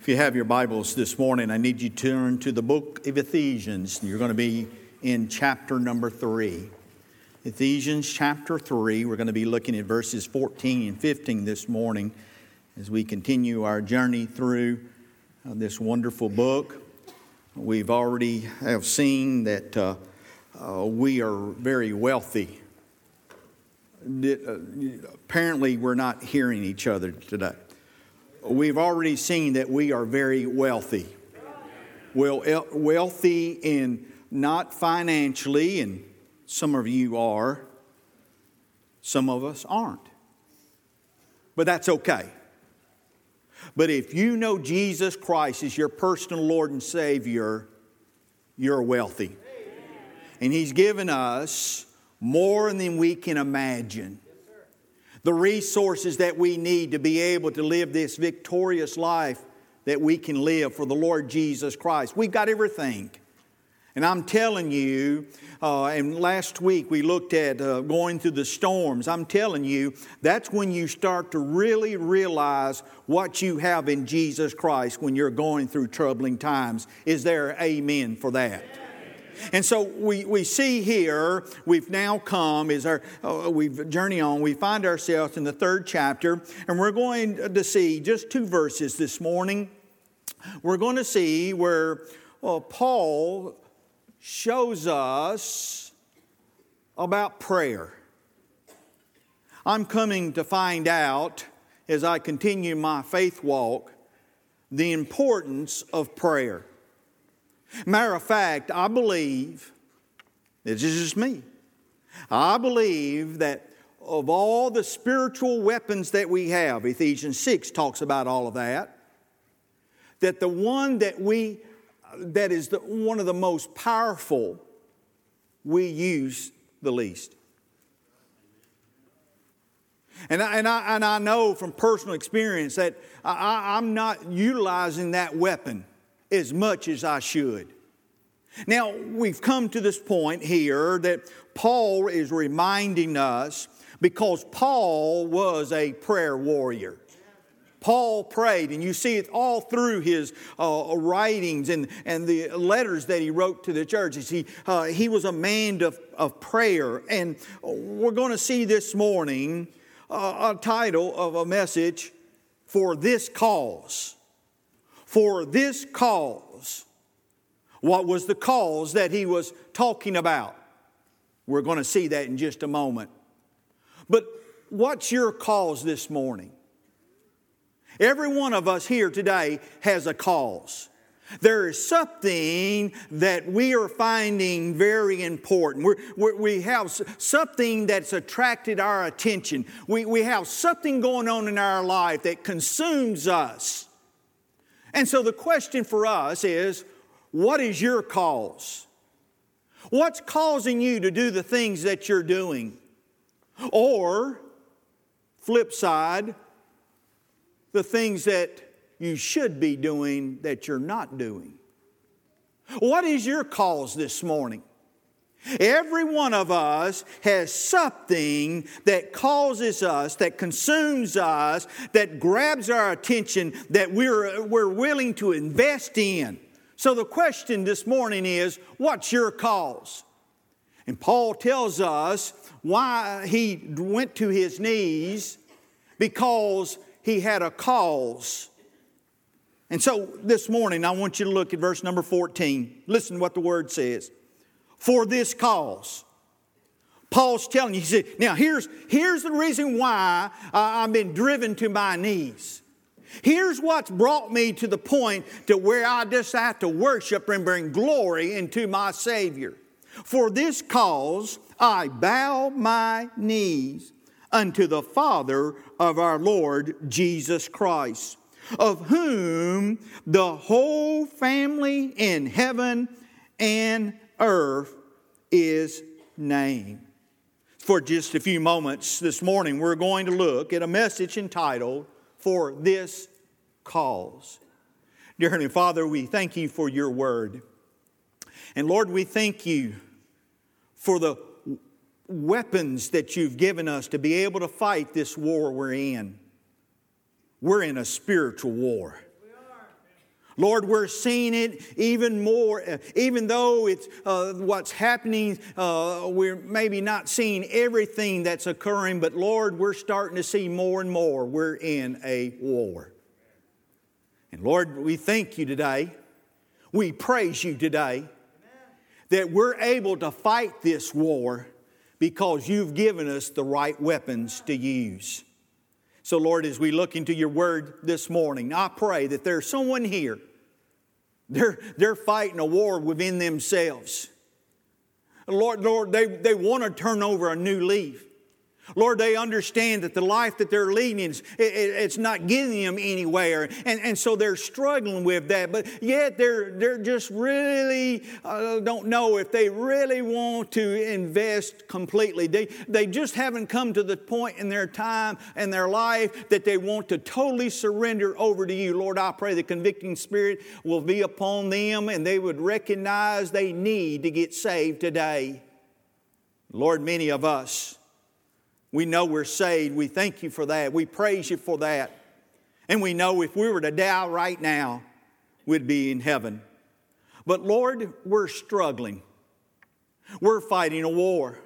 If you have your Bibles this morning, I need you to turn to the book of Ephesians. You're going to be in chapter number three. Ephesians chapter 3. We're going to be looking at verses 14 and 15 this morning as we continue our journey through uh, this wonderful book. We've already have seen that uh, uh, we are very wealthy. Uh, apparently, we're not hearing each other today we've already seen that we are very wealthy. Well, wealthy in not financially, and some of you are, some of us aren't. But that's okay. But if you know Jesus Christ as your personal Lord and Savior, you're wealthy. And He's given us more than we can imagine the resources that we need to be able to live this victorious life that we can live for the Lord Jesus Christ. We've got everything. And I'm telling you, uh, and last week we looked at uh, going through the storms. I'm telling you, that's when you start to really realize what you have in Jesus Christ when you're going through troubling times. Is there amen for that? And so we, we see here, we've now come, as our, uh, we've journey on, we find ourselves in the third chapter, and we're going to see just two verses this morning. We're going to see where well, Paul shows us about prayer. I'm coming to find out as I continue my faith walk the importance of prayer. Matter of fact, I believe, this is just me, I believe that of all the spiritual weapons that we have, Ephesians 6 talks about all of that, that the one that we, that is the, one of the most powerful, we use the least. And I, and, I, and I know from personal experience that I, I'm not utilizing that weapon as much as I should. Now, we've come to this point here that Paul is reminding us because Paul was a prayer warrior. Paul prayed, and you see it all through his uh, writings and, and the letters that he wrote to the churches. He, uh, he was a man of, of prayer. And we're going to see this morning uh, a title of a message for this cause for this cause. What was the cause that he was talking about? We're going to see that in just a moment. But what's your cause this morning? Every one of us here today has a cause. There is something that we are finding very important. We're, we're, we have something that's attracted our attention. We, we have something going on in our life that consumes us. And so the question for us is what is your cause? What's causing you to do the things that you're doing? Or, flip side, the things that you should be doing that you're not doing. What is your cause this morning? Every one of us has something that causes us, that consumes us, that grabs our attention, that we're, we're willing to invest in. So the question this morning is what's your cause? And Paul tells us why he went to his knees because he had a cause. And so this morning, I want you to look at verse number 14. Listen to what the word says for this cause. Paul's telling you, he said, now here's, here's the reason why uh, I've been driven to my knees. Here's what's brought me to the point to where I just have to worship and bring glory into my Savior. For this cause I bow my knees unto the Father of our Lord Jesus Christ, of whom the whole family in heaven and earth is name. For just a few moments this morning, we're going to look at a message entitled, For This Cause. Dear Heavenly Father, we thank you for your word. And Lord, we thank you for the weapons that you've given us to be able to fight this war we're in. We're in a spiritual war. Lord, we're seeing it even more, uh, even though it's uh, what's happening, uh, we're maybe not seeing everything that's occurring, but Lord, we're starting to see more and more. We're in a war. And Lord, we thank you today. We praise you today that we're able to fight this war because you've given us the right weapons to use. So, Lord, as we look into your word this morning, I pray that there's someone here, they're, they're fighting a war within themselves. Lord, Lord, they, they want to turn over a new leaf. Lord, they understand that the life that they're leading, is, it, it's not getting them anywhere. And, and so they're struggling with that. But yet they're, they're just really uh, don't know if they really want to invest completely. They, they just haven't come to the point in their time and their life that they want to totally surrender over to you. Lord, I pray the convicting spirit will be upon them and they would recognize they need to get saved today. Lord, many of us, we know we're saved. We thank you for that. We praise you for that. And we know if we were to die right now, we'd be in heaven. But Lord, we're struggling. We're fighting a war.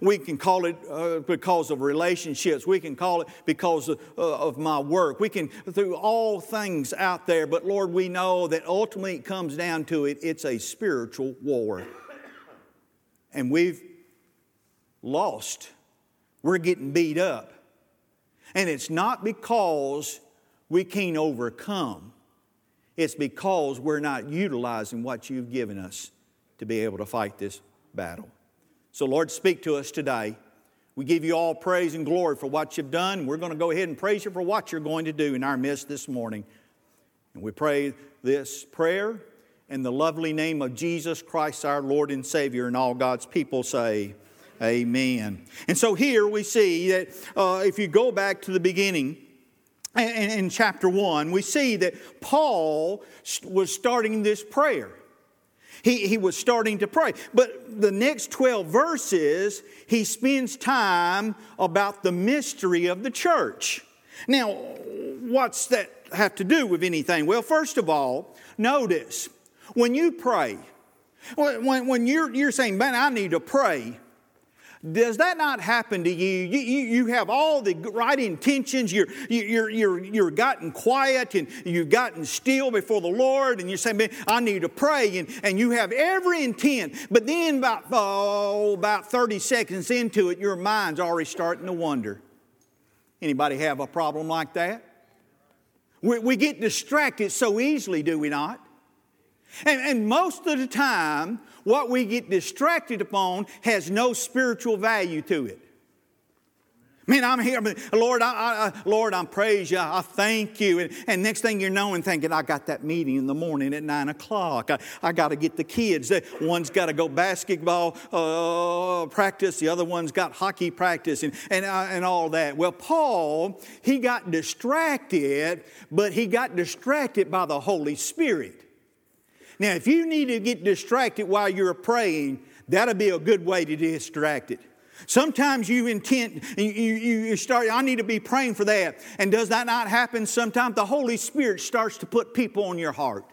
We can call it uh, because of relationships. We can call it because of, uh, of, my work. We can, through all things out there. But Lord, we know that ultimately it comes down to it, it's a spiritual war. And we've lost we're getting beat up. And it's not because we can't overcome, it's because we're not utilizing what you've given us to be able to fight this battle. So, Lord, speak to us today. We give you all praise and glory for what you've done. We're going to go ahead and praise you for what you're going to do in our midst this morning. And we pray this prayer in the lovely name of Jesus Christ, our Lord and Savior, and all God's people say, Amen. And so here we see that uh, if you go back to the beginning, in, chapter 1, we see that Paul was starting this prayer. He, he was starting to pray. But the next 12 verses, he spends time about the mystery of the church. Now, what's that have to do with anything? Well, first of all, notice when you pray, when, when you're, you're saying, man, I need to pray, does that not happen to you? You, you, you have all the right intentions. You're, you're, you're, you're gotten quiet and you've gotten still before the Lord and you say, man, I need to pray. And, and you have every intent. But then about, oh, about 30 seconds into it, your mind's already starting to wonder. Anybody have a problem like that? We, we get distracted so easily, do we not? And, and, most of the time, what we get distracted upon has no spiritual value to it. Man, I'm here, Lord, I, I, Lord, I praise you, I thank you. And, and, next thing you're knowing, thinking, I got that meeting in the morning at nine o'clock. I, I got to get the kids. One's got to go basketball uh, practice, the other one's got hockey practice, and, and, uh, and all that. Well, Paul, he got distracted, but he got distracted by the Holy Spirit. Now, if you need to get distracted while you're praying, that'll be a good way to distract it. Sometimes you intend, you, you, you start, I need to be praying for that. And does that not happen sometimes? The Holy Spirit starts to put people on your heart.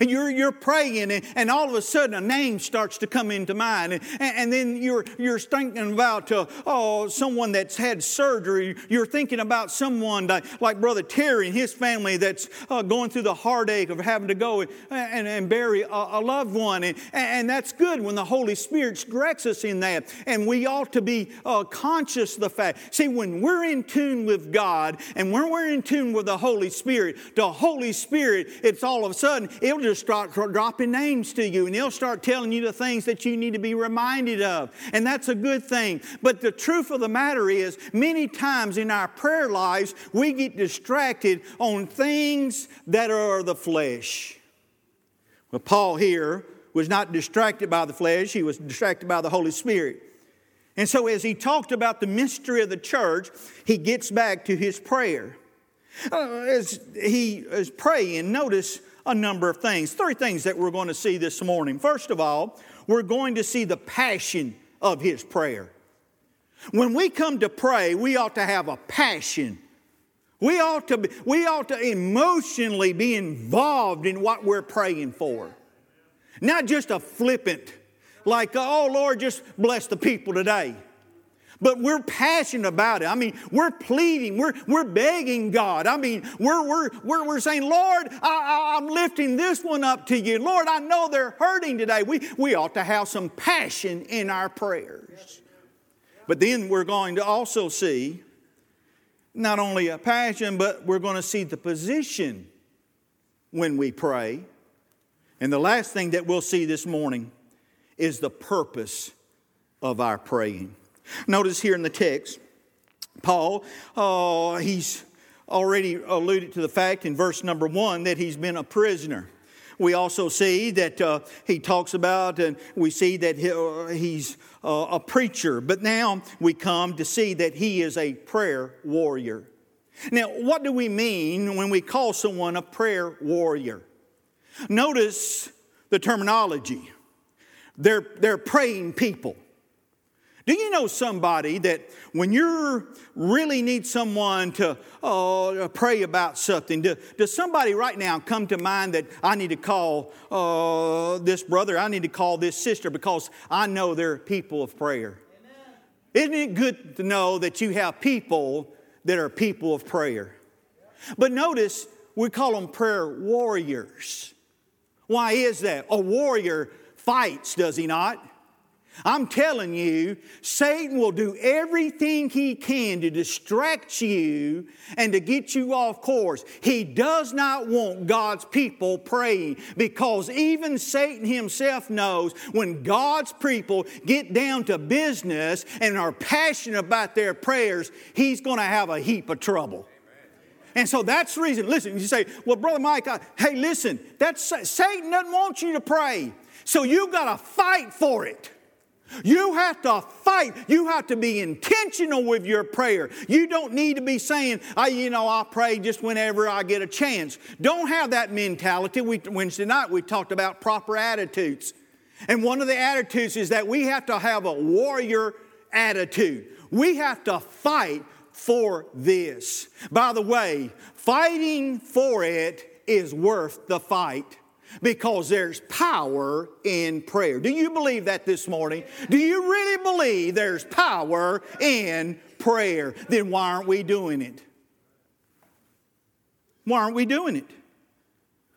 And you're, you're praying, and, and all of a sudden a name starts to come into mind. And, and then you're, you're thinking about uh, oh, someone that's had surgery. You're thinking about someone like, like Brother Terry and his family that's uh, going through the heartache of having to go and, and, and bury a, a, loved one. And, and that's good when the Holy Spirit directs us in that. And we ought to be uh, conscious of the fact. See, when we're in tune with God and when we're in tune with the Holy Spirit, the Holy Spirit, it's all of a sudden, it He'll just start dropping names to you and He'll start telling you the things that you need to be reminded of. And that's a good thing. But the truth of the matter is, many times in our prayer lives, we get distracted on things that are the flesh. Well, Paul here was not distracted by the flesh, he was distracted by the Holy Spirit. And so, as he talked about the mystery of the church, he gets back to his prayer. Uh, as he is praying, notice a number of things. Three things that we're going to see this morning. First of all, we're going to see the passion of his prayer. When we come to pray, we ought to have a passion We ought to, be, we ought to emotionally be involved in what we're praying for. Not just a flippant, like, oh Lord, just bless the people today. But we're passionate about it. I mean, we're pleading, we're, we're begging God. I mean, we're, we're, we're, we're saying, Lord, I, am lifting this one up to you. Lord, I know they're hurting today. We, we ought to have some passion in our prayers. But then we're going to also see not only a passion, but we're going to see the position when we pray. And the last thing that we'll see this morning is the purpose of our praying. Notice here in the text, Paul, uh, he's already alluded to the fact in verse number one that he's been a prisoner. We also see that uh, he talks about, and we see that he, uh, he's uh, a preacher, but now we come to see that he is a prayer warrior. Now, what do we mean when we call someone a prayer warrior? Notice the terminology. They're, they're praying people. Do you know somebody that when you really need someone to uh, pray about something, do, does somebody right now come to mind that I need to call uh, this brother, I need to call this sister because I know they're people of prayer? Amen. Isn't it good to know that you have people that are people of prayer? But notice we call them prayer warriors. Why is that? A warrior fights, does he not? I'm telling you, Satan will do everything he can to distract you and to get you off course. He does not want God's people praying because even Satan himself knows when God's people get down to business and are passionate about their prayers, he's going to have a heap of trouble. And so that's the reason. Listen, you say, well, Brother Mike, I, hey, listen, that's, Satan doesn't want you to pray. So you've got to fight for it. You have to fight. You have to be intentional with your prayer. You don't need to be saying, I, you know, I pray just whenever I get a chance. Don't have that mentality. We, Wednesday night we talked about proper attitudes. And one of the attitudes is that we have to have a warrior attitude. We have to fight for this. By the way, fighting for it is worth the fight because there's power in prayer. Do you believe that this morning? Do you really believe there's power in prayer? Then why aren't we doing it? Why aren't we doing it?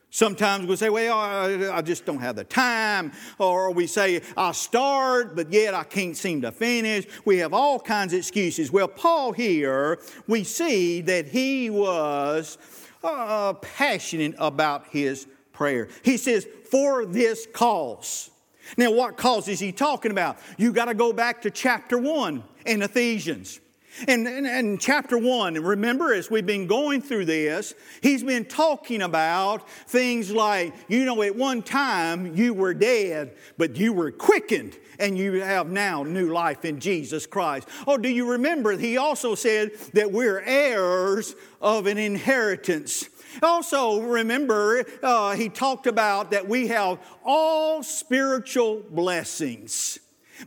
Sometimes we say, well, I just don't have the time. Or we say, I start, but yet I can't seem to finish. We have all kinds of excuses. Well, Paul here, we see that he was uh, passionate about his prayer. He says, for this cause. Now, what cause is he talking about? You got to go back to chapter 1 in Ephesians. And in chapter 1, and remember as we've been going through this, he's been talking about things like, you know, at one time you were dead, but you were quickened, and you have now new life in Jesus Christ. Oh, do you remember? He also said that we're heirs of an inheritance. Also, remember, uh, he talked about that we have all spiritual blessings.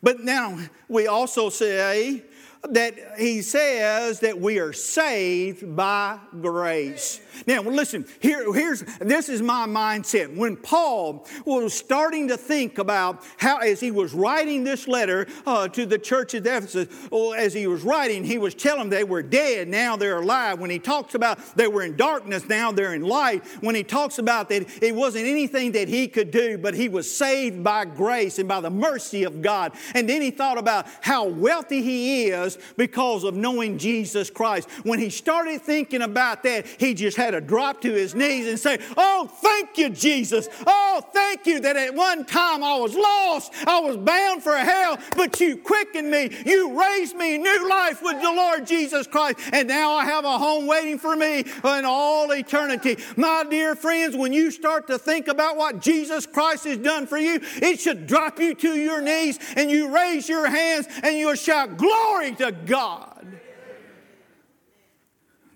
But now we also say that he says that we are saved by grace. Now, listen, here, here's this is my mindset. When Paul was starting to think about how, as he was writing this letter uh, to the church at Ephesus, well, as he was writing, he was telling them they were dead, now they're alive. When he talks about they were in darkness, now they're in light. When he talks about that it wasn't anything that he could do, but he was saved by grace and by the mercy of God. And then he thought about how wealthy he is because of knowing Jesus Christ. When he started thinking about that, he just had to drop to his knees and say, Oh, thank you, Jesus. Oh, thank you that at one time I was lost, I was bound for hell, but you quickened me. You raised me new life with the Lord Jesus Christ, and now I have a home waiting for me in all eternity. My dear friends, when you start to think about what Jesus Christ has done for you, it should drop you to your knees and you raise your hands and you shout, Glory to God.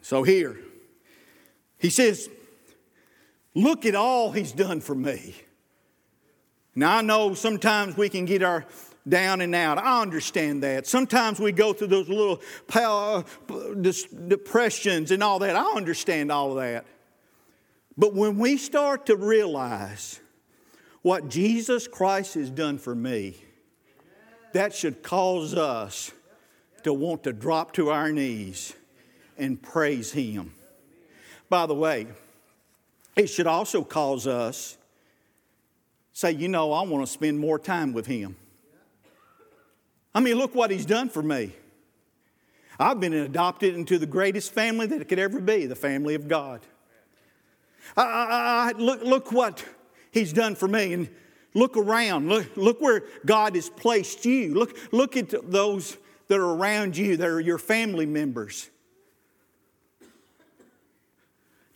So here, he says, Look at all he's done for me. Now, I know sometimes we can get our down and out. I understand that. Sometimes we go through those little depressions and all that. I understand all of that. But when we start to realize what Jesus Christ has done for me, that should cause us to want to drop to our knees and praise Him. By the way, it should also cause us say, you know, I want to spend more time with Him. I mean, look what He's done for me. I've been adopted into the greatest family that it could ever be the family of God. I, I, I, look, look what He's done for me. And look around. Look, look where God has placed you. Look, look at those that are around you, that are your family members.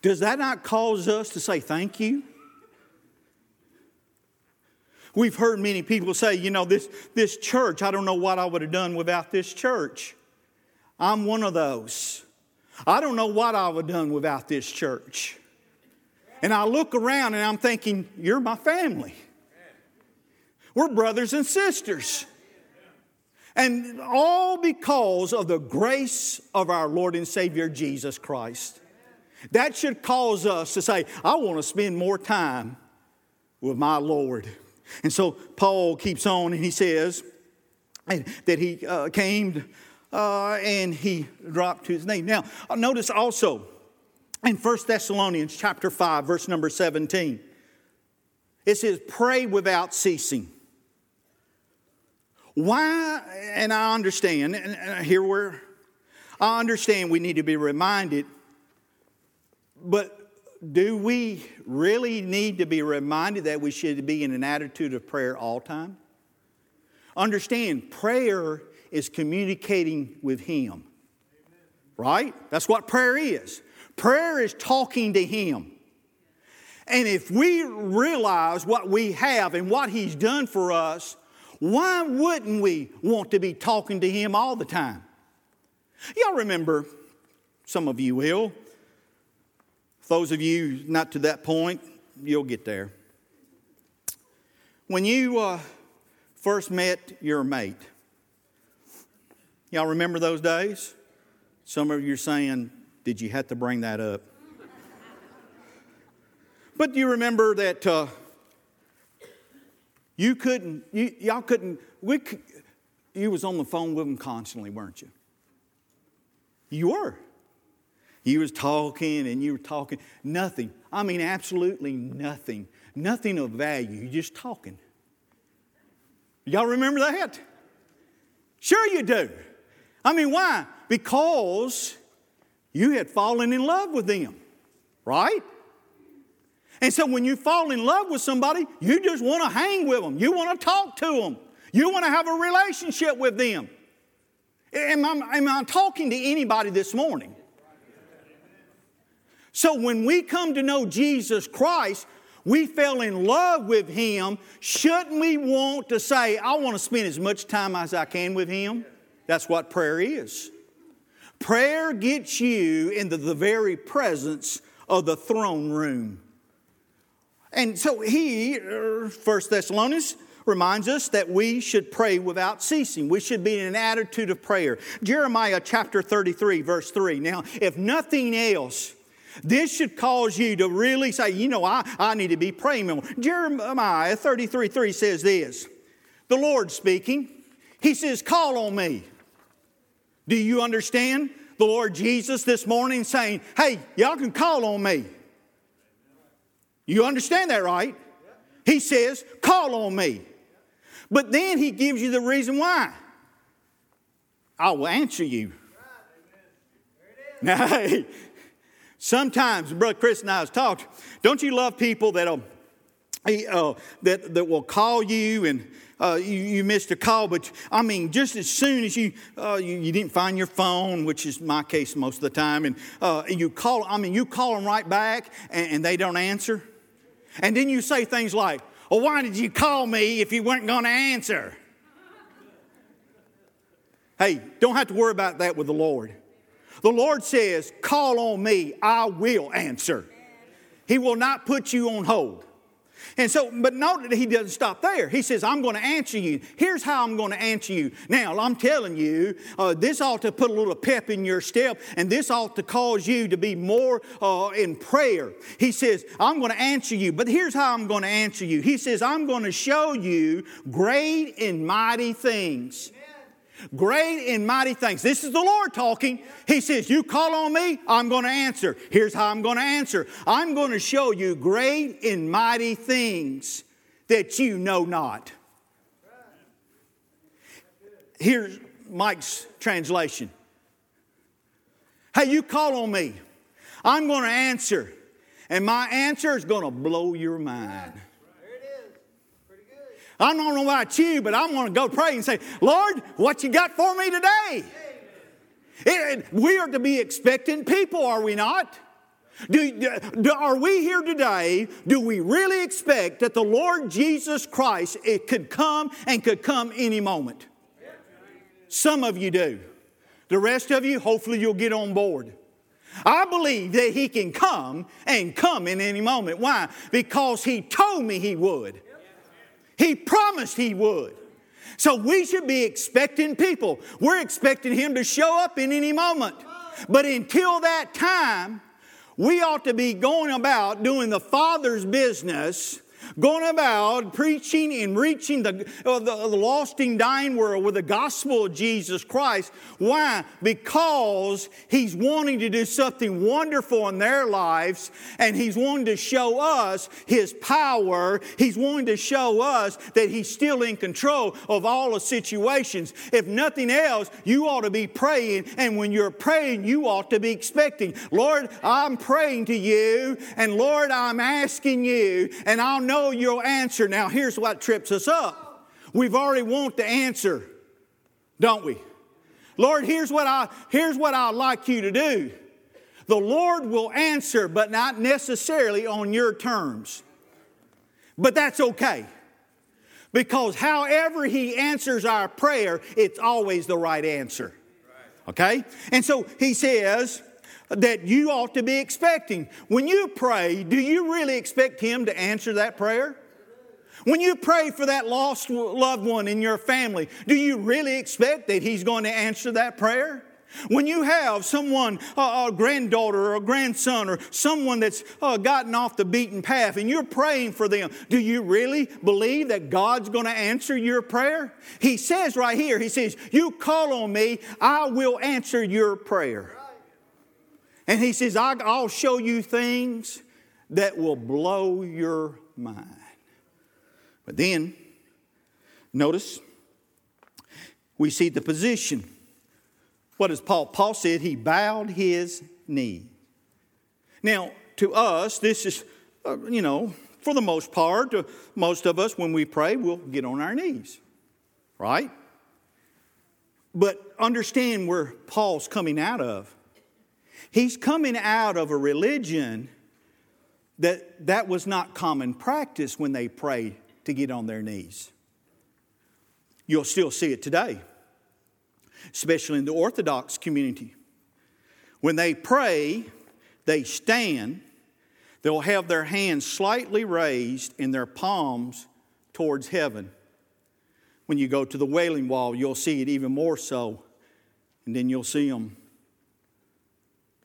Does that not cause us to say thank you? We've heard many people say, you know, this, this church, I don't know what I would have done without this church. I'm one of those. I don't know what I would have done without this church. And I look around and I'm thinking, you're my family. We're brothers and sisters. And all because of the grace of our Lord and Savior Jesus Christ. That should cause us to say, I want to spend more time with my Lord. And so Paul keeps on and he says that he uh, came uh, and he dropped his knee. Now, uh, notice also in 1 Thessalonians chapter 5, verse number 17, it says, Pray without ceasing. Why? And I understand, and here we're, I understand we need to be reminded but do we really need to be reminded that we should be in an attitude of prayer all time? Understand, prayer is communicating with Him. Right? That's what prayer is. Prayer is talking to Him. And if we realize what we have and what He's done for us, why wouldn't we want to be talking to Him all the time? Y'all remember, some of you will, those of you not to that point, you'll get there. When you uh, first met your mate, y'all remember those days? Some of you are saying, Did you have to bring that up? but do you remember that uh, you couldn't, you, y'all couldn't, we, you was on the phone with them constantly, weren't you? You were. You was talking and you were talking. Nothing. I mean, absolutely nothing. Nothing of value. You're just talking. Y'all remember that? Sure you do. I mean, why? Because you had fallen in love with them, right? And so when you fall in love with somebody, you just want to hang with them. You want to talk to them. You want to have a relationship with them. Am I, am I talking to anybody this morning? So when we come to know Jesus Christ, we fell in love with Him. Shouldn't we want to say, I want to spend as much time as I can with Him? That's what prayer is. Prayer gets you into the very presence of the throne room. And so he, First Thessalonians, reminds us that we should pray without ceasing. We should be in an attitude of prayer. Jeremiah chapter 33, verse 3. Now, if nothing else, this should cause you to really say, you know, I, I need to be praying more. Jeremiah 33 3 says this The Lord speaking, He says, Call on me. Do you understand? The Lord Jesus this morning saying, Hey, y'all can call on me. You understand that, right? He says, Call on me. But then He gives you the reason why. I will answer you. Now, hey, Sometimes, Brother Chris and I have talked, don't you love people that'll, uh, that, that will call you and uh, you, you, missed a call, but I mean, just as soon as you, uh, you, you, didn't find your phone, which is my case most of the time, and, uh, you call, I mean, you call them right back and, and, they don't answer. And then you say things like, well, why did you call me if you weren't going to answer? hey, don't have to worry about that with the Lord. The Lord says, Call on me, I will answer. He will not put you on hold. And so, but note that he doesn't stop there. He says, I'm going to answer you. Here's how I'm going to answer you. Now, I'm telling you, uh, this ought to put a little pep in your step, and this ought to cause you to be more uh, in prayer. He says, I'm going to answer you, but here's how I'm going to answer you. He says, I'm going to show you great and mighty things. Great and mighty things. This is the Lord talking. He says, You call on me, I'm going to answer. Here's how I'm going to answer I'm going to show you great and mighty things that you know not. Here's Mike's translation Hey, you call on me, I'm going to answer, and my answer is going to blow your mind. I don't know about you, but I'm going to go pray and say, Lord, what you got for me today? It, we are to be expectant people, are we not? Do, do, are we here today? Do we really expect that the Lord Jesus Christ it could come and could come any moment? Some of you do. The rest of you, hopefully, you'll get on board. I believe that He can come and come in any moment. Why? Because He told me He would. He promised He would. So we should be expecting people. We're expecting Him to show up in any moment. But until that time, we ought to be going about doing the Father's business going about preaching and reaching the, uh, the, the lost and dying world with the gospel of Jesus Christ. Why? Because He's wanting to do something wonderful in their lives and He's wanting to show us His power. He's wanting to show us that He's still in control of all the situations. If nothing else, you ought to be praying, and when you're praying, you ought to be expecting. Lord, I'm praying to you, and Lord, I'm asking you, and I'll know know you'll answer. Now, here's what trips us up. We've already want the answer, don't we? Lord, here's what I here's what I'd like you to do. The Lord will answer, but not necessarily on your terms. But that's okay. Because however He answers our prayer, it's always the right answer. Okay? And so He says, that you ought to be expecting. When you pray, do you really expect Him to answer that prayer? When you pray for that lost loved one in your family, do you really expect that He's going to answer that prayer? When you have someone, a granddaughter or a grandson or someone that's uh, gotten off the beaten path and you're praying for them, do you really believe that God's going to answer your prayer? He says right here, He says, You call on me, I will answer your prayer. And he says, I'll show you things that will blow your mind. But then, notice, we see the position. What does Paul? Paul said he bowed his knee. Now, to us, this is, uh, you know, for the most part, uh, most of us, when we pray, we'll get on our knees, right? But understand where Paul's coming out of. He's coming out of a religion that that was not common practice when they prayed to get on their knees. You'll still see it today, especially in the Orthodox community. When they pray, they stand, they'll have their hands slightly raised and their palms towards heaven. When you go to the wailing wall, you'll see it even more so, and then you'll see them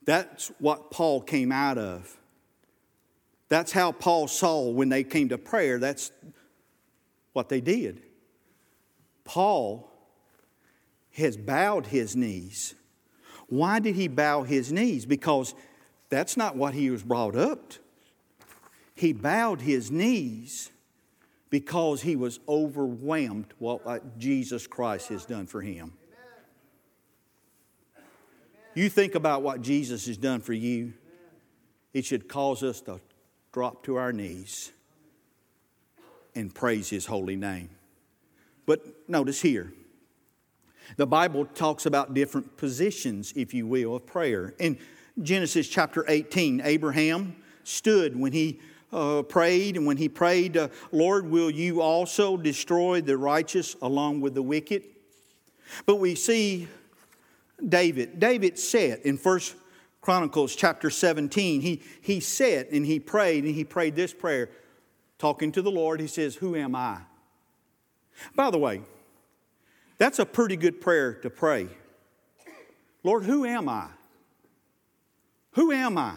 that's what Paul came out of. That's how Paul saw when they came to prayer. That's what they did. Paul has bowed his knees. Why did he bow his knees? Because that's not what he was brought up to. He bowed his knees because he was overwhelmed what Jesus Christ has done for him. You think about what Jesus has done for you, it should cause us to drop to our knees and praise His holy name. But notice here, the Bible talks about different positions, if you will, of prayer. In Genesis chapter 18, Abraham stood when he uh, prayed, and when he prayed, uh, Lord, will you also destroy the righteous along with the wicked? But we see David. David said in First Chronicles chapter 17, he, he said and he prayed, and he prayed this prayer talking to the Lord, he says, Who am I? By the way, that's a pretty good prayer to pray. Lord, who am I? Who am I?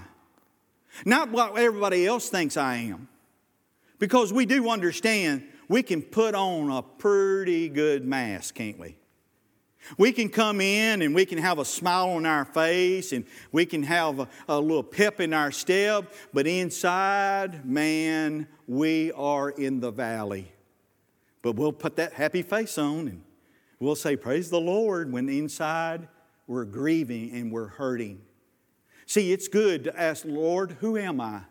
Not what everybody else thinks I am. Because we do understand we can put on a pretty good mask, can't we? We can come in and we can have a smile on our face and we can have a, a, little pep in our step, but inside, man, we are in the valley. But we'll put that happy face on and we'll say, Praise the Lord, when inside we're grieving and we're hurting. See, it's good to ask, Lord, who am I?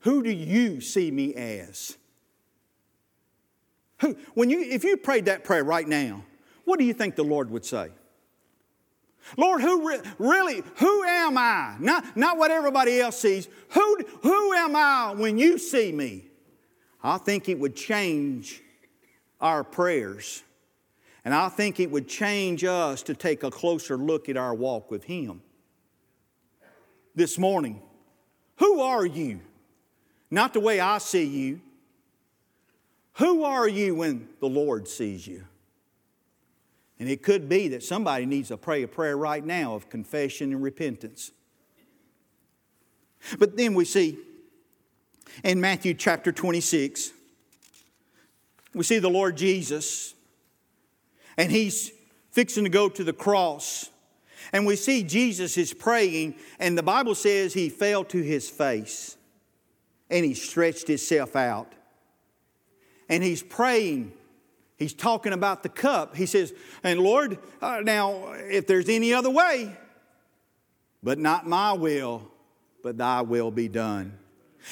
Who do you see me as? Who, when you, if you prayed that prayer right now, what do you think the Lord would say? Lord, who re- really, who am I? Not, not what everybody else sees. Who, who am I when you see me? I think it would change our prayers. And I think it would change us to take a closer look at our walk with Him. This morning, who are you? Not the way I see you. Who are you when the Lord sees you? And it could be that somebody needs to pray a prayer right now of confession and repentance. But then we see in Matthew chapter 26, we see the Lord Jesus, and he's fixing to go to the cross. And we see Jesus is praying, and the Bible says he fell to his face and he stretched himself out. And he's praying He's talking about the cup. He says, And Lord, uh, now if there's any other way, but not my will, but thy will be done.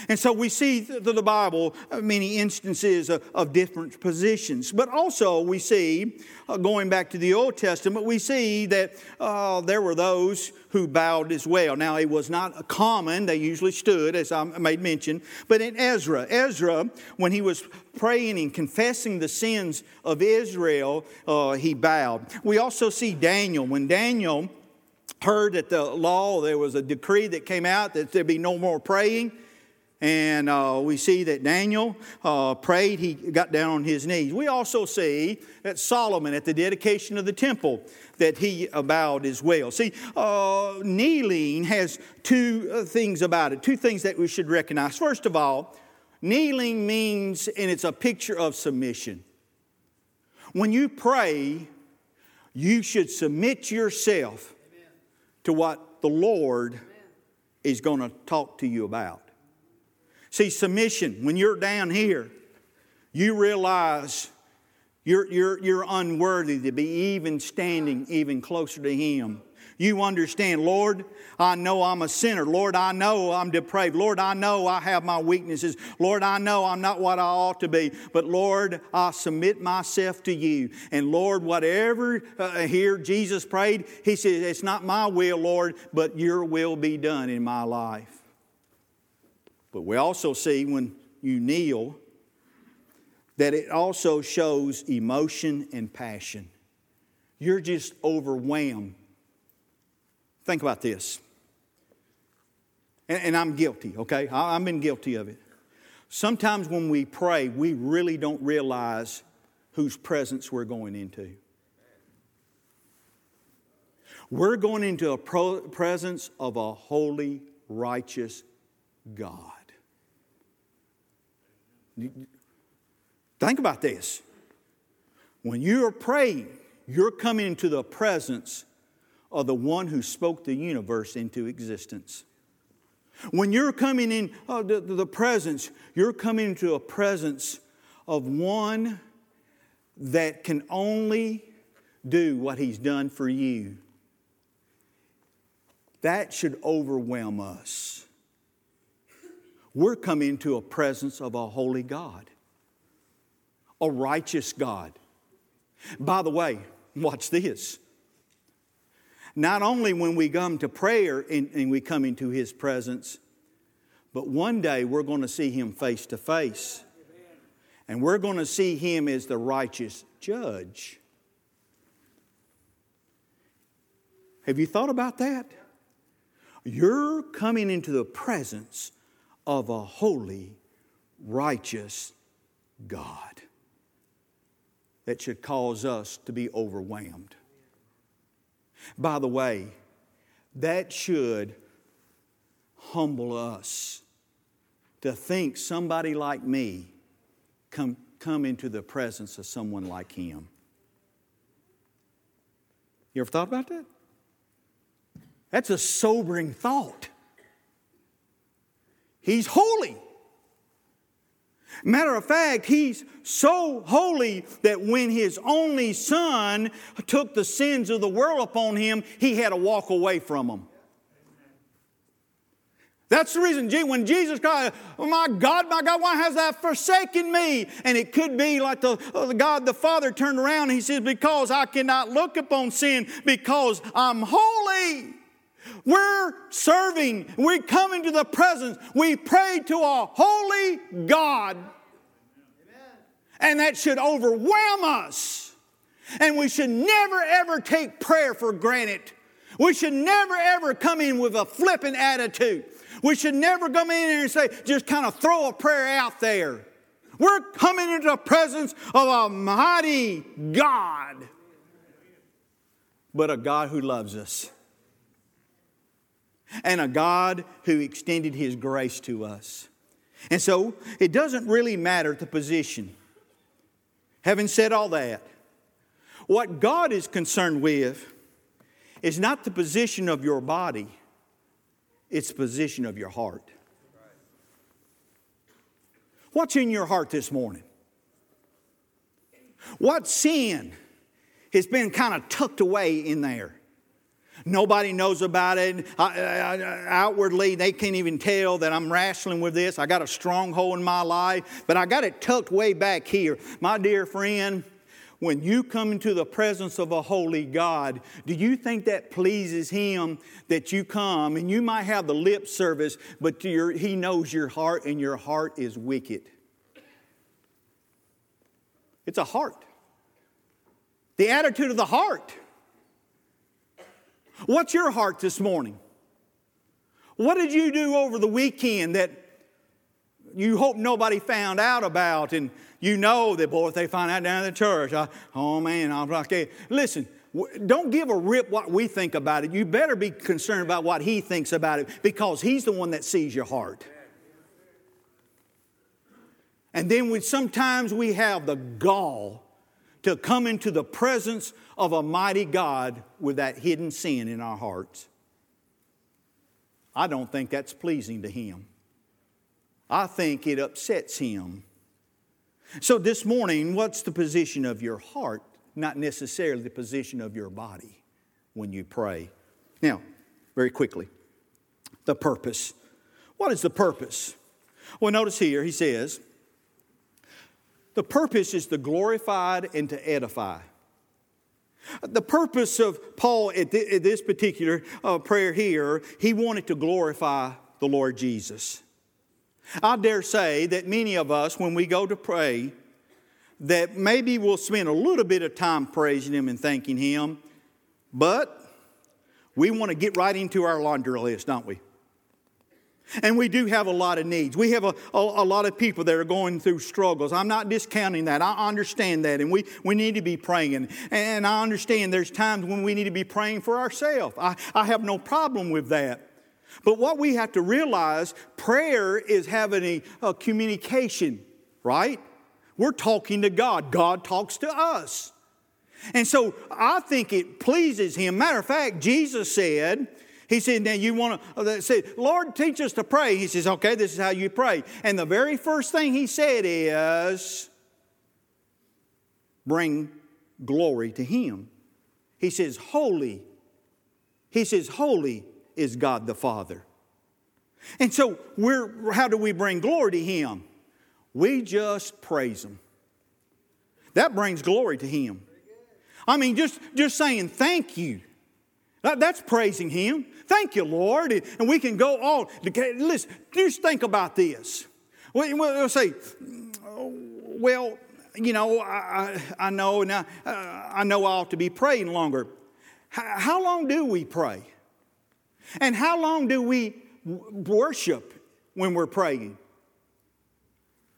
And so we see through the Bible uh, many instances of, different positions. But also we see, uh, going back to the Old Testament, we see that uh, there were those who bowed as well. Now, it was not common, they usually stood, as I made mention. But in Ezra, Ezra, when he was praying and confessing the sins of Israel, uh, he bowed. We also see Daniel. When Daniel heard that the law, there was a decree that came out that there'd be no more praying. And uh, we see that Daniel uh, prayed, he got down on his knees. We also see that Solomon, at the dedication of the temple, that he bowed as well. See, uh, kneeling has two uh, things about it, two things that we should recognize. First of all, kneeling means, and it's a picture of submission. When you pray, you should submit yourself Amen. to what the Lord Amen. is going to talk to you about. See, submission, when you're down here, you realize you're, you're, you're unworthy to be even standing even closer to Him. You understand, Lord, I know I'm a sinner. Lord, I know I'm depraved. Lord, I know I have my weaknesses. Lord, I know I'm not what I ought to be. But Lord, I submit myself to you. And Lord, whatever uh, here Jesus prayed, He said, It's not my will, Lord, but your will be done in my life. But we also see when you kneel that it also shows emotion and passion. You're just overwhelmed. Think about this. And, and I'm guilty, okay? I, I've been guilty of it. Sometimes when we pray, we really don't realize whose presence we're going into. We're going into a pro- presence of a holy, righteous God. Think about this. When you are praying, you're coming into the presence of the one who spoke the universe into existence. When you're coming in uh, the, the presence, you're coming into a presence of one that can only do what he's done for you. That should overwhelm us we're coming into a presence of a holy God, a righteous God. By the way, watch this. Not only when we come to prayer and, and we come into His presence, but one day we're going to see Him face to face. And we're going to see Him as the righteous judge. Have you thought about that? You're coming into the presence of a holy, righteous God that should cause us to be overwhelmed. By the way, that should humble us to think somebody like me come, come into the presence of someone like him. You ever thought about that? That's a sobering thought. He's holy. Matter of fact, he's so holy that when his only son took the sins of the world upon him, he had to walk away from them. That's the reason when Jesus cried, oh My God, my God, why has that forsaken me? And it could be like the, uh, the God the Father turned around and he says, Because I cannot look upon sin because I'm holy. We're serving, we come into the presence, we pray to a holy God. And that should overwhelm us. And we should never ever take prayer for granted. We should never ever come in with a flippant attitude. We should never come in here and say, just kind of throw a prayer out there. We're coming into the presence of a mighty God, but a God who loves us and a God who extended His grace to us. And so it doesn't really matter the position. Having said all that, what God is concerned with is not the position of your body, it's the position of your heart. What's in your heart this morning? What sin has been kind of tucked away in there? Nobody knows about it. I, I, outwardly, they can't even tell that I'm wrestling with this. I got a stronghold in my life, but I got it tucked way back here. My dear friend, when you come into the presence of a holy God, do you think that pleases Him that you come and you might have the lip service, but your, He knows your heart and your heart is wicked? It's a heart. The attitude of the heart. What's your heart this morning? What did you do over the weekend that you hope nobody found out about? And you know that, boy, if they find out down at the church, I, oh man, I'm like, listen, don't give a rip what we think about it. You better be concerned about what he thinks about it because he's the one that sees your heart. And then we, sometimes we have the gall to come into the presence of a mighty God with that hidden sin in our hearts. I don't think that's pleasing to Him. I think it upsets Him. So, this morning, what's the position of your heart, not necessarily the position of your body when you pray? Now, very quickly, the purpose. What is the purpose? Well, notice here, he says, the purpose is to glorify and to edify. The purpose of Paul at, this particular uh, prayer here, he wanted to glorify the Lord Jesus. I dare say that many of us, when we go to pray, that maybe we'll spend a little bit of time praising Him and thanking Him, but we want to get right into our laundry list, don't we? And we do have a lot of needs. We have a, a, a, lot of people that are going through struggles. I'm not discounting that. I understand that. And we, we need to be praying. And I understand there's times when we need to be praying for ourselves. I, I have no problem with that. But what we have to realize prayer is having a, a communication, right? We're talking to God, God talks to us. And so I think it pleases Him. Matter of fact, Jesus said, he said, Now you want to say, Lord, teach us to pray. He says, Okay, this is how you pray. And the very first thing he said is, Bring glory to him. He says, Holy. He says, Holy is God the Father. And so, we're, how do we bring glory to him? We just praise him. That brings glory to him. I mean, just, just saying thank you. That, that's praising him. Thank you, Lord. And we can go on. Listen, just think about this. We'll say, well, you know, I, I know now, uh, I know I ought to be praying longer. How long do we pray? And how long do we worship when we're praying?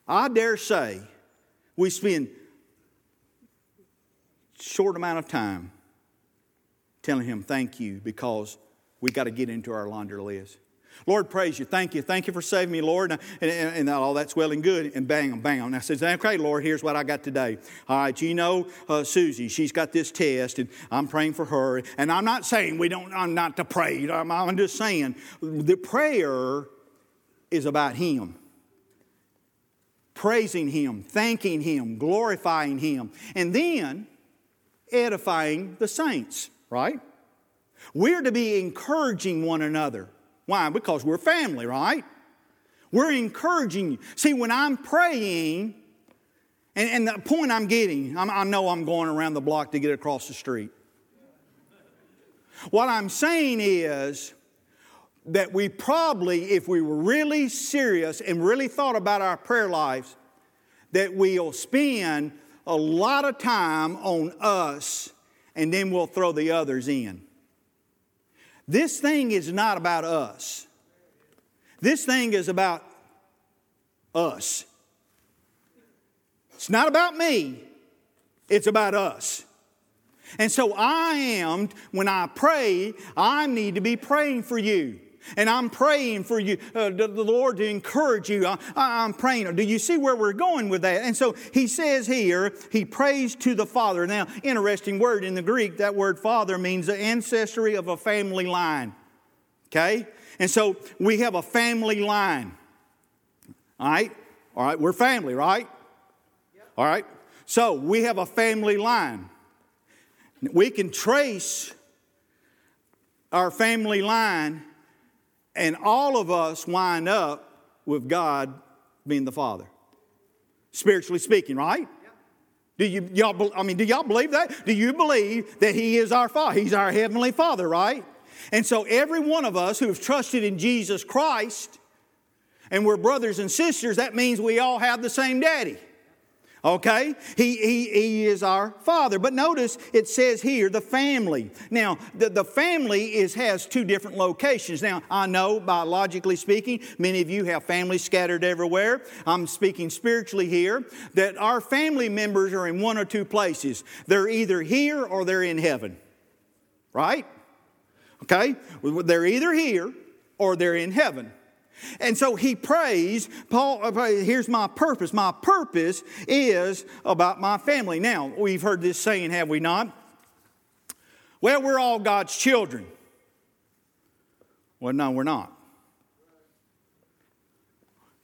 I dare say we spend short amount of time telling him thank you because we got to get into our laundry list. Lord, praise you. Thank you. Thank you for saving me, Lord. And, and, and all that's well and good. And bang, bang. And I says, okay, Lord, here's what I got today. All right, you know uh, Susie, she's got this test, and I'm praying for her. And I'm not saying we don't, I'm not to pray. I'm, I'm just saying the prayer is about Him. Praising Him, thanking Him, glorifying Him. And then edifying the saints, right? We're to be encouraging one another. Why? Because we're family, right? We're encouraging you. See, when I'm praying, and, and the point I'm getting, I'm, I know I'm going around the block to get across the street. What I'm saying is that we probably, if we were really serious and really thought about our prayer lives, that we'll spend a lot of time on us and then we'll throw the others in. This thing is not about us. This thing is about us. It's not about me, it's about us. And so I am, when I pray, I need to be praying for you. And I'm praying for you, uh, the, Lord to encourage you. I, I'm praying. Do you see where we're going with that? And so he says here, he prays to the Father. Now, interesting word in the Greek, that word Father means the ancestry of a family line. Okay? And so we have a family line. All right? All right, we're family, right? All right? So we have a family line. We can trace our family line and all of us wind up with God being the Father. Spiritually speaking, right? Do you, y'all, I mean, do y'all believe that? Do you believe that He is our Father? He's our Heavenly Father, right? And so every one of us who have trusted in Jesus Christ and we're brothers and sisters, that means we all have the same daddy. Okay? He, he, he is our father. But notice it says here the family. Now, the, the family is, has two different locations. Now, I know biologically speaking, many of you have families scattered everywhere. I'm speaking spiritually here, that our family members are in one or two places. They're either here or they're in heaven. Right? Okay? They're either here or they're in heaven. And so he prays, Paul, uh, here's my purpose. My purpose is about my family. Now, we've heard this saying, have we not? Well, we're all God's children. Well, no, we're not.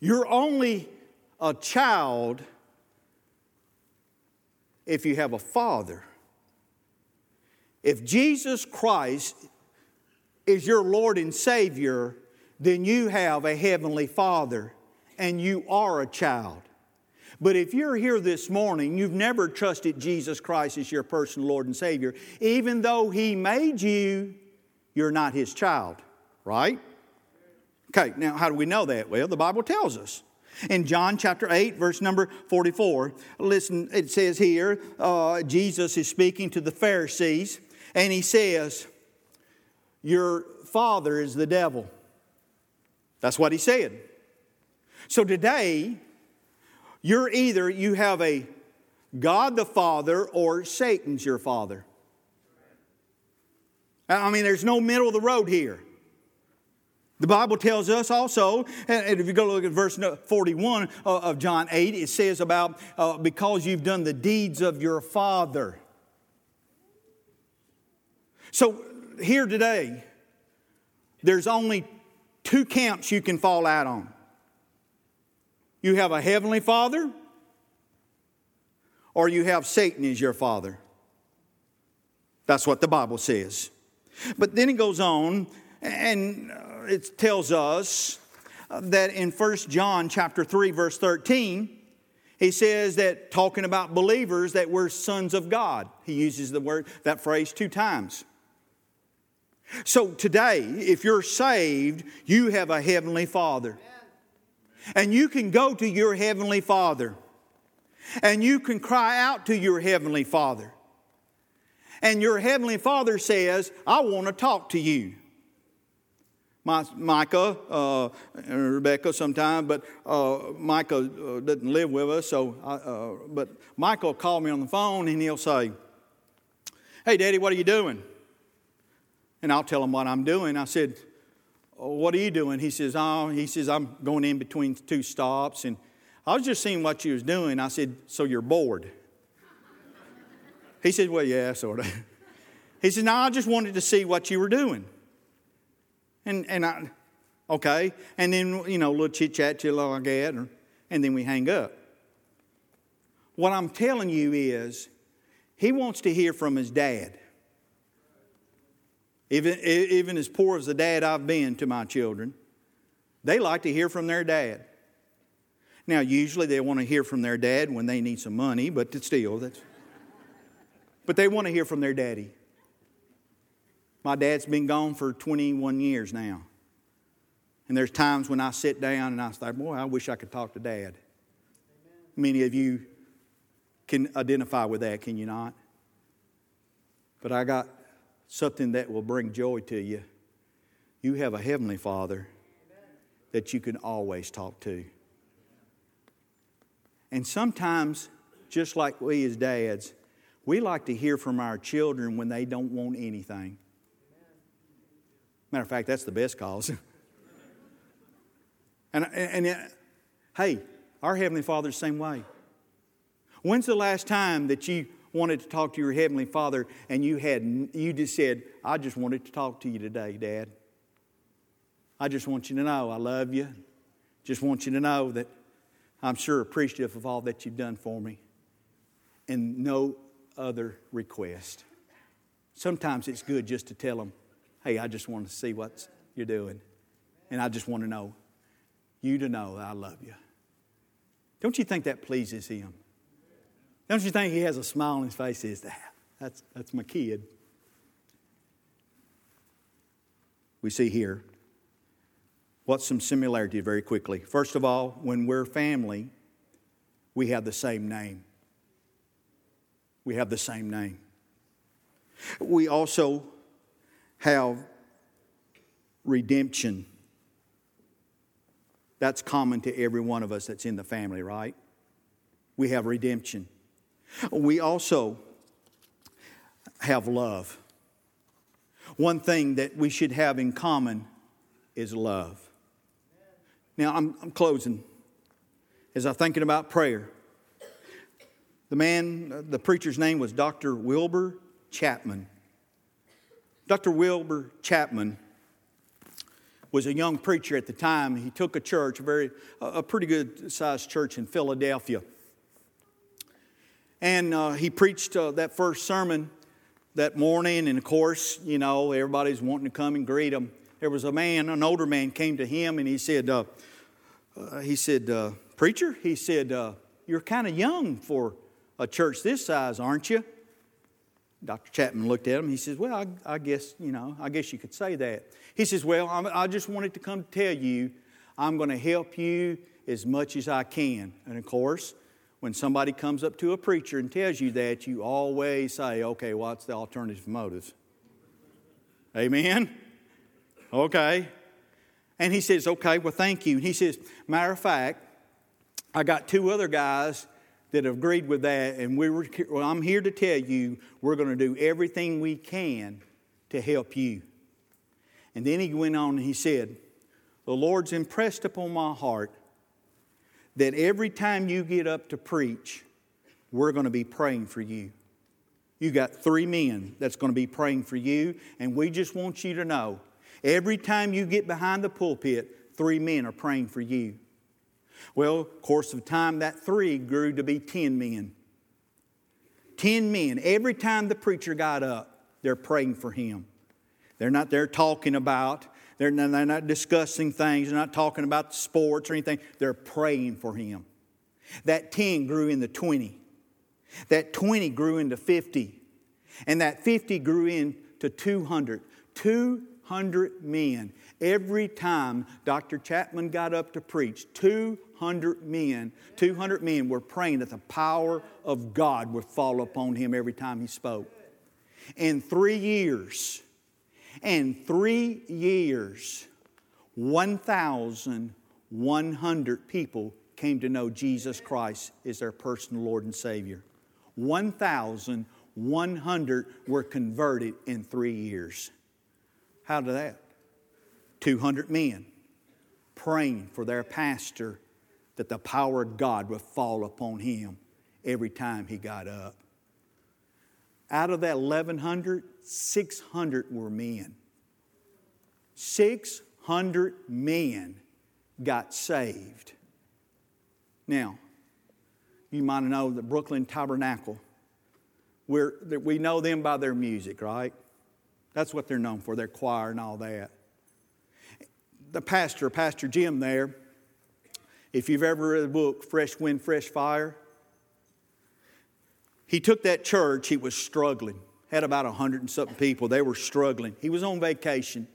You're only a child if you have a father. If Jesus Christ is your Lord and Savior, then you have a heavenly Father and you are a child. But if you're here this morning, you've never trusted Jesus Christ as your personal Lord and Savior, even though He made you, you're not His child, right? Okay, now how do we know that? Well, the Bible tells us. In John chapter 8, verse number 44, listen, it says here, uh, Jesus is speaking to the Pharisees, and he says, Your father is the devil that's what he said. So today, you're either you have a God the Father or Satan's your father. I mean, there's no middle of the road here. The Bible tells us also, and if you go look at verse 41 of John 8, it says about uh, because you've done the deeds of your father. So here today, there's only two camps you can fall out on. You have a heavenly father, or you have Satan as your father. That's what the Bible says. But then it goes on and uh, it tells us that in 1 John chapter 3 verse 13 he says that talking about believers that we're sons of God. He uses the word that phrase two times. So today, if you're saved, you have a Heavenly Father. And you can go to your Heavenly Father. And you can cry out to your Heavenly Father. And your Heavenly Father says, I want to talk to you. my, Micah, uh, Rebecca sometime, but uh, Micah uh, doesn't live with us. So, I, uh, but Michael will call me on the phone and he'll say, "Hey, Daddy, what are you doing?" And I'll tell him what I'm doing. I said, oh, "What are you doing?" He says, "Oh, he says I'm going in between two stops, and I was just seeing what you was doing." I said, "So you're bored?" He said, "Well, yeah, sort of." He said, "No, I just wanted to see what you were doing." And, and I, okay. And then, you know, a little chit chat, chill like that, and then we hang up. What I'm telling you is, he wants to hear from his dad. Even, even as poor as the dad I've been to my children, they like to hear from their dad. Now, usually they want to hear from their dad when they need some money, but still, that's. But they want to hear from their daddy. My dad's been gone for 21 years now. And there's times when I sit down and I say, Boy, I wish I could talk to dad. Amen. Many of you can identify with that, can you not? But I got something that will bring joy to you. You have a Heavenly Father that you can always talk to. And sometimes, just like we as dads, we like to hear from our children when they don't want anything. Matter of fact, that's the best cause. and, and, and hey, our Heavenly Father's the same way. When's the last time that you wanted to talk to your Heavenly Father and you, had, you just said, I just wanted to talk to you today, Dad? I just want you to know I love you. Just want you to know that I'm sure appreciative of all that you've done for me. And no other request. Sometimes it's good just to tell them, hey, I just want to see what you're doing. And I just want to know you to know I love you. Don't you think that pleases him? Don't you think he has a smile on his face? Is that that's that's my kid. We see here what's some similarity very quickly. First of all, when we're family, we have the same name. We have the same name. We also have redemption. That's common to every one of us that's in the family, right? We have redemption. We also have love. One thing that we should have in common is love. Now, I'm, I'm closing. As I'm thinking about prayer, the man, the preacher's name was Dr. Wilbur Chapman. Dr. Wilbur Chapman was a young preacher at the time. He took a church, a very a pretty good sized church in Philadelphia. And uh, he preached uh, that first sermon that morning, and of course, you know, everybody's wanting to come and greet him. There was a man, an older man, came to him and he said, uh, uh he said, uh, preacher, he said, uh, you're kind of young for a church this size, aren't you? Dr. Chapman looked at him. He says, Well, I, I, guess, you know, I guess you could say that. He says, Well, I'm, I just wanted to come tell you I'm going to help you as much as I can. And of course, when somebody comes up to a preacher and tells you that, you always say, Okay, what's the alternative motive? Amen? Okay. And he says, Okay, well, thank you. And he says, Matter of fact, I got two other guys that agreed with that, and we were, well, I'm here to tell you we're going to do everything we can to help you. And then he went on and he said, The Lord's impressed upon my heart that every time you get up to preach, we're going to be praying for you. You got three men that's going to be praying for you, and we just want you to know every time you get behind the pulpit, three men are praying for you. Well, course of time, that three grew to be 10 men. 10 men. Every time the preacher got up, they're praying for him. They're not there talking about, they're not, they're not discussing things, they're not talking about sports or anything. They're praying for him. That 10 grew into 20. That 20 grew into 50. And that 50 grew into 200. 200 men. Every time Dr. Chapman got up to preach, 200 men, 200 men were praying that the power of God would fall upon him every time he spoke. In three years, and three years, 1,100 people came to know Jesus Christ as their personal Lord and Savior. 1,100 were converted in three years. How did that? 200 men praying for their pastor that the power of God would fall upon him every time he got up. Out of that 1,100, 600 were men. 600 men got saved. Now, you might know the Brooklyn Tabernacle. We're, we know them by their music, right? That's what they're known for, their choir and all that. The pastor, Pastor Jim, there, if you've ever read the book Fresh Wind, Fresh Fire, he took that church, he was struggling. Had about a hundred and something people. They were struggling. He was on vacation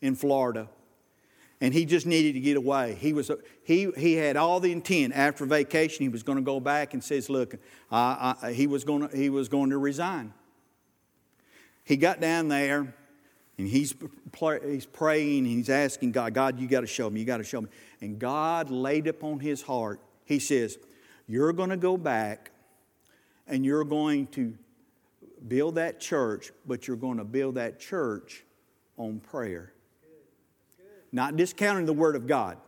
in Florida and he just needed to get away. He, was, he, he had all the intent after vacation, he was going to go back and says, Look, I, I, he, was going to, he was going to resign. He got down there and he's, he's praying and he's asking God, God, you got to show me, you got to show me. And God laid upon his heart, He says, You're going to go back and you're going to build that church, but you're going to build that church on prayer. Not discounting the Word of God.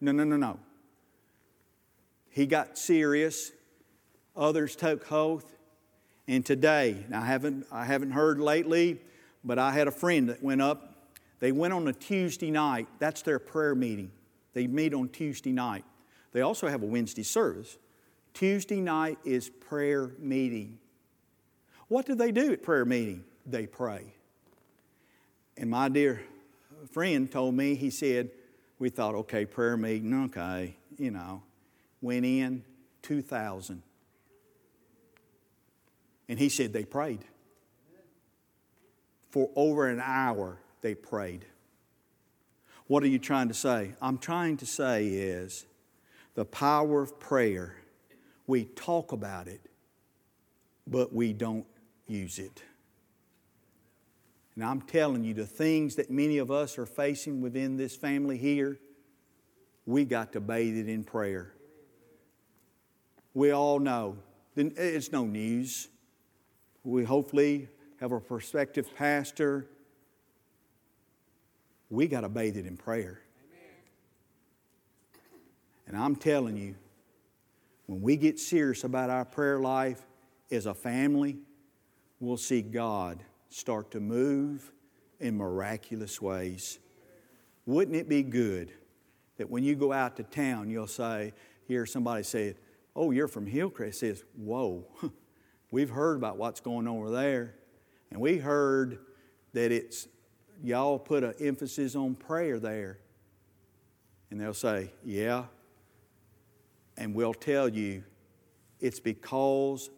No, no, no, no. He got serious. Others took oath. And today, I haven't, I haven't heard lately, but I had a friend that went up. They went on a Tuesday night. That's their prayer meeting. They meet on Tuesday night. They also have a Wednesday service. Tuesday night is prayer meeting. What do they do at prayer meeting? They pray. And my dear friend told me, he said, we thought, okay, prayer meeting, okay, you know. Went in, 2,000. And he said they prayed. For over an hour, they prayed. What are you trying to say? I'm trying to say is the power of prayer. We talk about it, but we don't use it. And I'm telling you, the things that many of us are facing within this family here, we got to bathe it in prayer. We all know. It's no news. We hopefully have a prospective pastor. We got to bathe it in prayer. And I'm telling you, when we get serious about our prayer life as a family, we'll see God start to move in miraculous ways. Wouldn't it be good that when you go out to town, you'll say, hear somebody say, Oh, you're from Hillcrest? Says, Whoa, we've heard about what's going on over there. And we heard that it's, y'all put an emphasis on prayer there. And they'll say, Yeah. And we'll tell you, it's because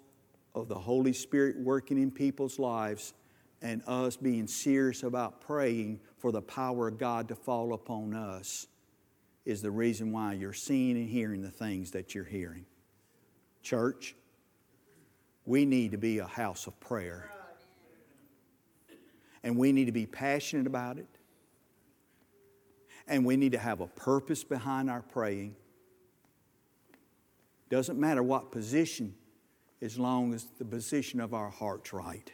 of the Holy Spirit working in people's lives and us being serious about praying for the power of God to fall upon us is the reason why you're seeing and hearing the things that you're hearing. Church, we need to be a house of prayer. And we need to be passionate about it. And we need to have a purpose behind our praying. Doesn't matter what position, as long as the position of our heart's right.